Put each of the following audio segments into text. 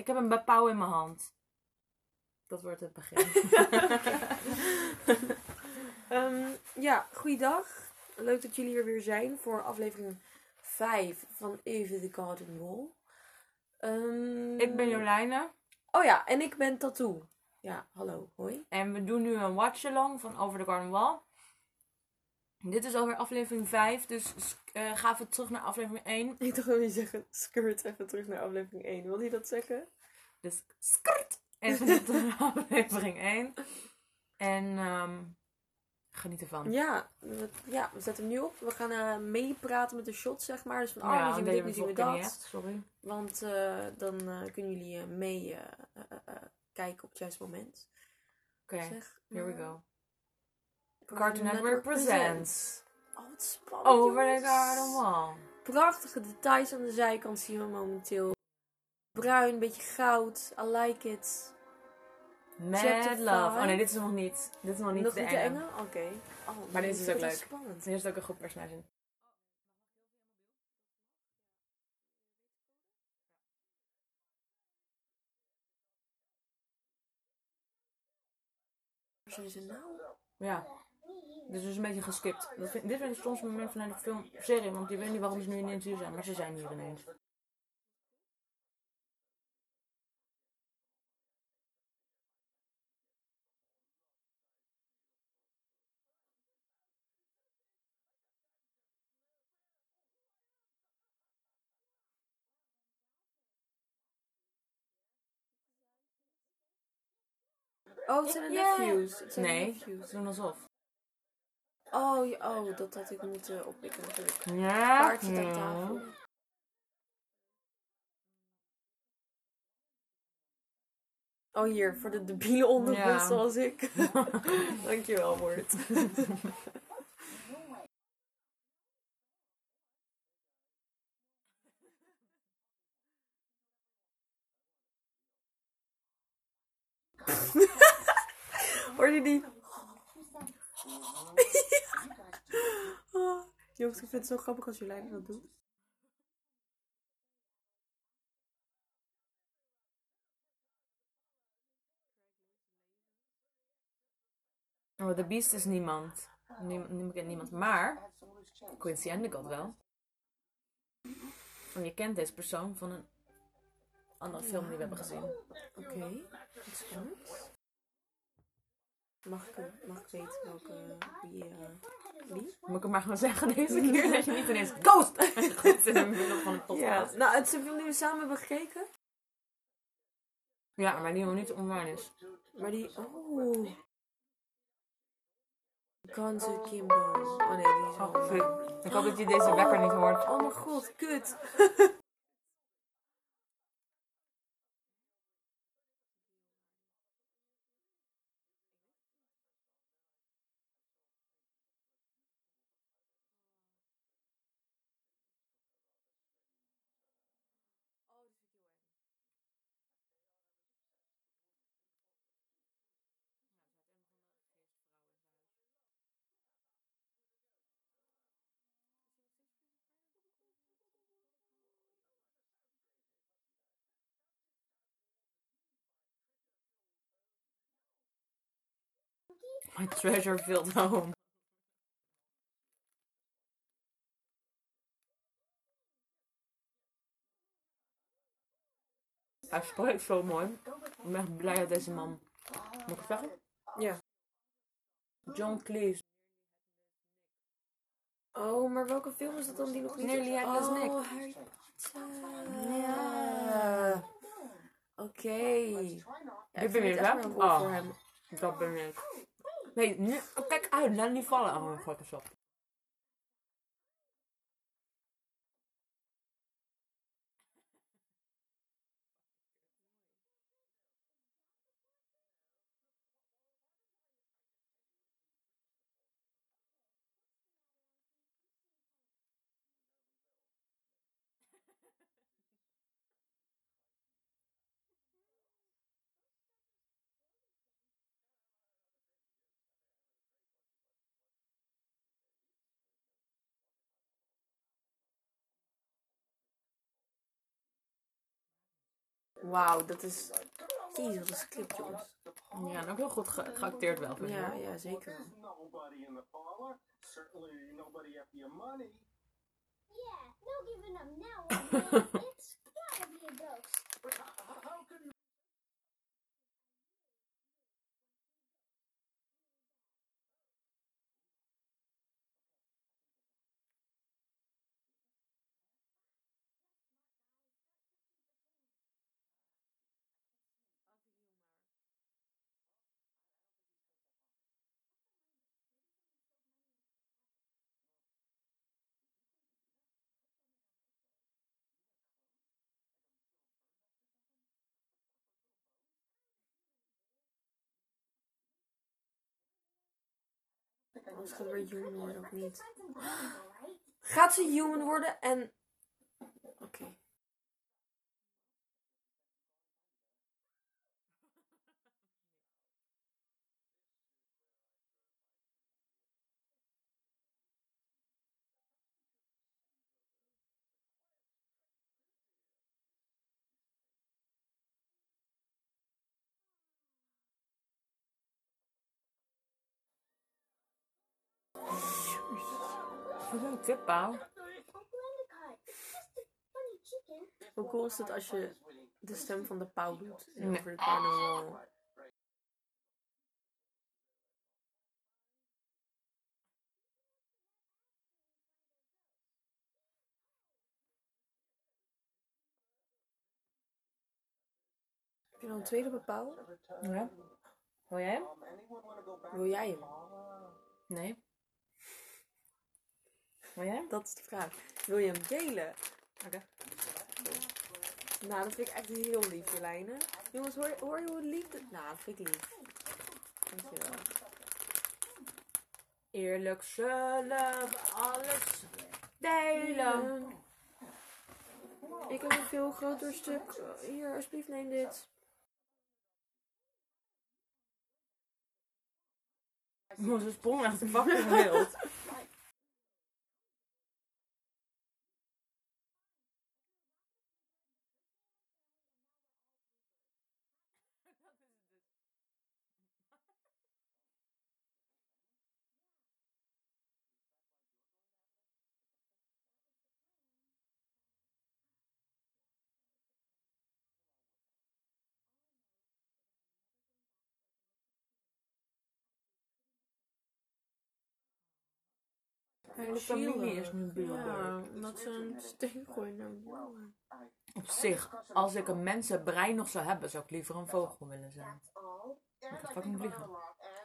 Ik heb een bepauw in mijn hand. Dat wordt het begin. Ehm, ja, goeiedag. Leuk dat jullie er weer zijn voor aflevering 5 van Even the Garden Wall. Ehm, ik ben Jolijne. Oh ja, en ik ben Tattoo. Ja, hallo, hoi. En we doen nu een watch-along van Over the Garden Wall. Dit is alweer aflevering 5, dus uh, ga even terug naar aflevering 1. Ik dacht dat je zeggen, skirt even terug naar aflevering 1. Wil je dat zeggen? Dus skirt! En terug naar aflevering 1. En um, geniet ervan. Ja we, ja, we zetten hem nu op. We gaan uh, meepraten met de shots, zeg maar. Dus van, oh, ja, zien we dit, nu zien we dat. Sorry. Want uh, dan kunnen jullie mee kijken op het juiste moment. Oké, okay, here we go. Cartoon Network, presents. Oh, wat spannend. Over the Garden Wall. Prachtige details aan de zijkant zien we momenteel. Bruin, beetje goud. I like it. Mad Love. Oh nee, dit is nog niet. Dit is nog niet nog de niet enge. de enge? Oké. Okay. Oh, maar dit is ook leuk. Spannend. Hier is ook een goed personage in. Waar zijn ze nou? Ja. Dus is een beetje geskipt. Dat vind, dit vind ik soms moment vanuit de film, serie, want die weet niet waarom ze nu ineens hier zijn, maar ze zijn hier ineens. Oh, het zijn de nephews. Het nee, nephews. doen alsof. Oh, ja, oh, dat had ik moeten oppikken natuurlijk. Ja. Paard zit aan tafel. Oh, hier, voor de debiele onderbus Ja. zoals ik. Dankjewel, Woord. Hoor je die? Jongens, ik vind het zo grappig als Jolijn dat doet. Oh, The Beast is niemand. Niemand, niemand kent niemand. Maar Quincy Endicott wel. En je kent deze persoon van een andere film die we hebben gezien. Oké, okay. wat spannend. Mag ik, mag ik weten welke, wie, uh, wie? Moet ik het maar gewoon zeggen deze keer? Dat je niet ineens Ghost! Goed in het middel van een podcast. Ja, nou, het film die we samen hebben gekeken. Ja, maar die nog niet online is. Maar die, oh. Ganze Kimbo. Oh nee, die is al. Oh, ik hoop dat je deze wekker niet hoort. Oh mijn god, kut. My treasure filled home. Hij spreekt zo mooi. Ik ben echt blij dat deze man. Moet ik het zeggen? Ja. John Cleese. Oh, maar welke film is dat dan die nog niet... Nearly Agnes oh, Nick. Harry Potter. Ja. Oké. Okay. Ja, Dit ben een rol Oh. voor hem. Dat ben ik. Nee, nu, kijk uit. Laat niet vallen. Oh mijn god. Wauw, dat is... Jezus, wat een script, jongens. Ja, en ook heel goed ge- geacteerd wel. vind ik. Ja, ja, zeker. Certainly nobody after your money. Yeah, no giving up now, Gaat ze human worden en... Oké. Funny chicken. Hoe cool is het als je de stem van de pauw doet Nee. over de carnaval? Heb je nog een tweede bepaal? Ja. Wil jij Wil jij hem? Nee. Dat is de vraag. Wil je hem delen? Oké. Nou, dat vind ik echt heel lief, Jolijne. Jongens, hoor, hoor je hoe lief dit... Nou, dat vind ik lief. Dankjewel. Eerlijk zullen we alles delen. Ik heb een veel groter stuk. Hier, alsjeblieft, neem dit. Oh, ze sprong echt fucking wild. En De familie is nu beelden. Ja, omdat ze een steen gooien naar boven. Op zich, als ik een mensenbrein nog zou hebben, zou ik liever een vogel willen zijn. Ik kan fucking vliegen.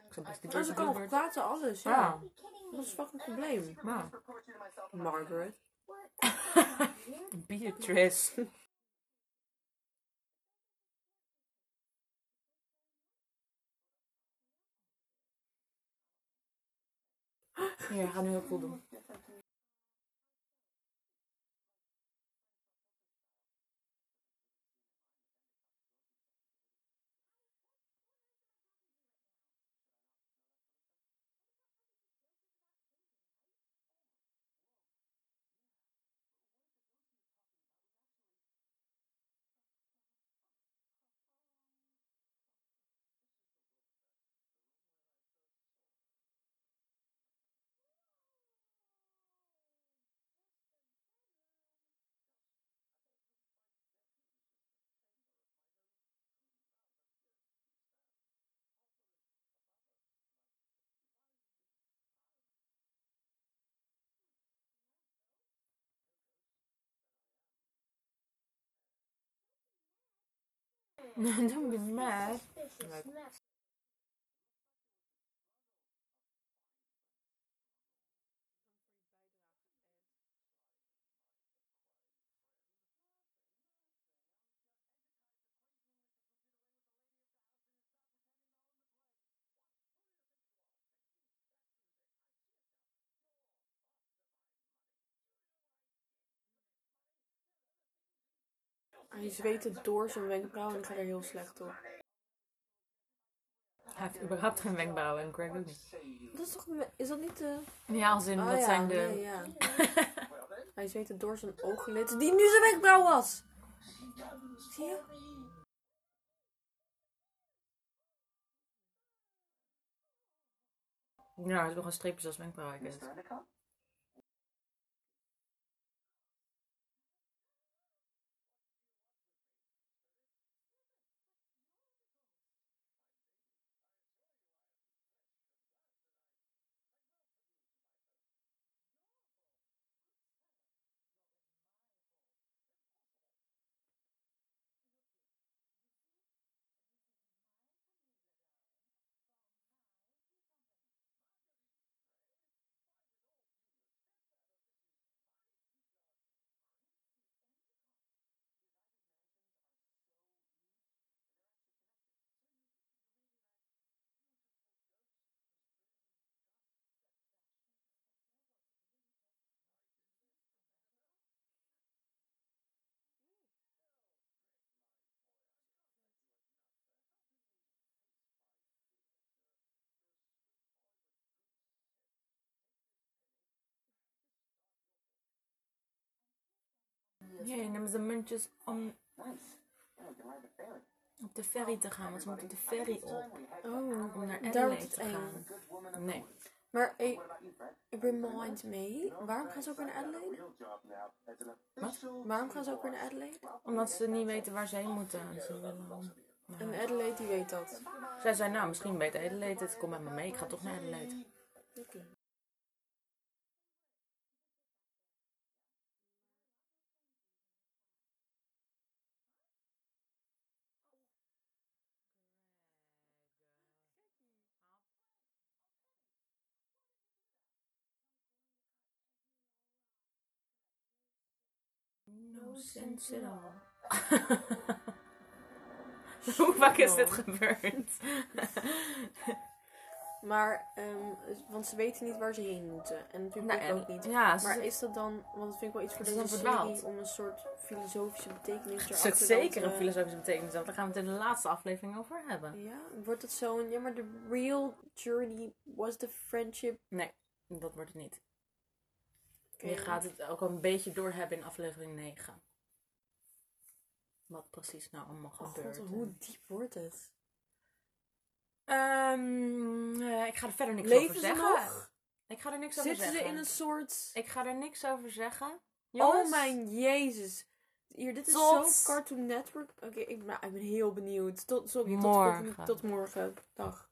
Ik zou best die ze kan nog praten, alles, ja. Dat is een fucking probleem. Ja. Margaret. Beatrice. Ja, ga nu heel cool doen. Don't be mad. Hij zweet het door zijn wenkbrauwen en ik ga er heel slecht op. Hij heeft überhaupt geen wenkbrauwen en Greg niet. Dat is toch... Is dat niet de... Ja, zin. Oh dat ja, zijn de... Hij zweet het door zijn ooglid die nu zijn wenkbrauw was. Zie je? Nou, hij heeft nog een streepje als wenkbrauwen. ik weet het. Je neemt de muntjes om ferry. op de ferry te gaan, want ze moeten de ferry op. Oh, Om naar Adelaide te gaan. Nee. Maar hey, reminds me, waarom gaan ze ook weer naar Adelaide? Wat? Waarom gaan ze ook weer naar Adelaide? Omdat ze niet weten waar ze heen moeten. Ze willen... En Adelaide die weet dat. Zij zei, nou, misschien weet Adelaide het. Kom met me mee, ik ga toch naar Adelaide. Oké. No sense at all. Hoe vaak is dit gebeurd? Maar, ehm, want ze weten niet waar ze heen moeten. En natuurlijk Nou, ook niet. Ja, Maar is dat dan, want dat vind ik wel iets voor Ze is deze serie, om een soort filosofische betekenis er erachter zit dan zeker te- een filosofische betekenis. Daar gaan we het in de laatste aflevering over hebben. Ja, wordt het zo'n, ja maar de real journey was the friendship. Nee, dat wordt het niet. Je gaat het ook een beetje doorhebben in aflevering 9. Wat precies nou allemaal Oh gebeurt. god, hoe diep wordt het? Ehm, eh, ik ga er verder niks Leven over ze zeggen. nog? Ik ga er niks over Zitten ze zeggen. in een soort... Ik ga er niks over zeggen. Oh mijn jezus. Hier, dit is Tot- zo Cartoon Network. Oké, ik, ik ben heel benieuwd. Tot, sorry, tot, Morgen. volgende- tot morgen. Dag.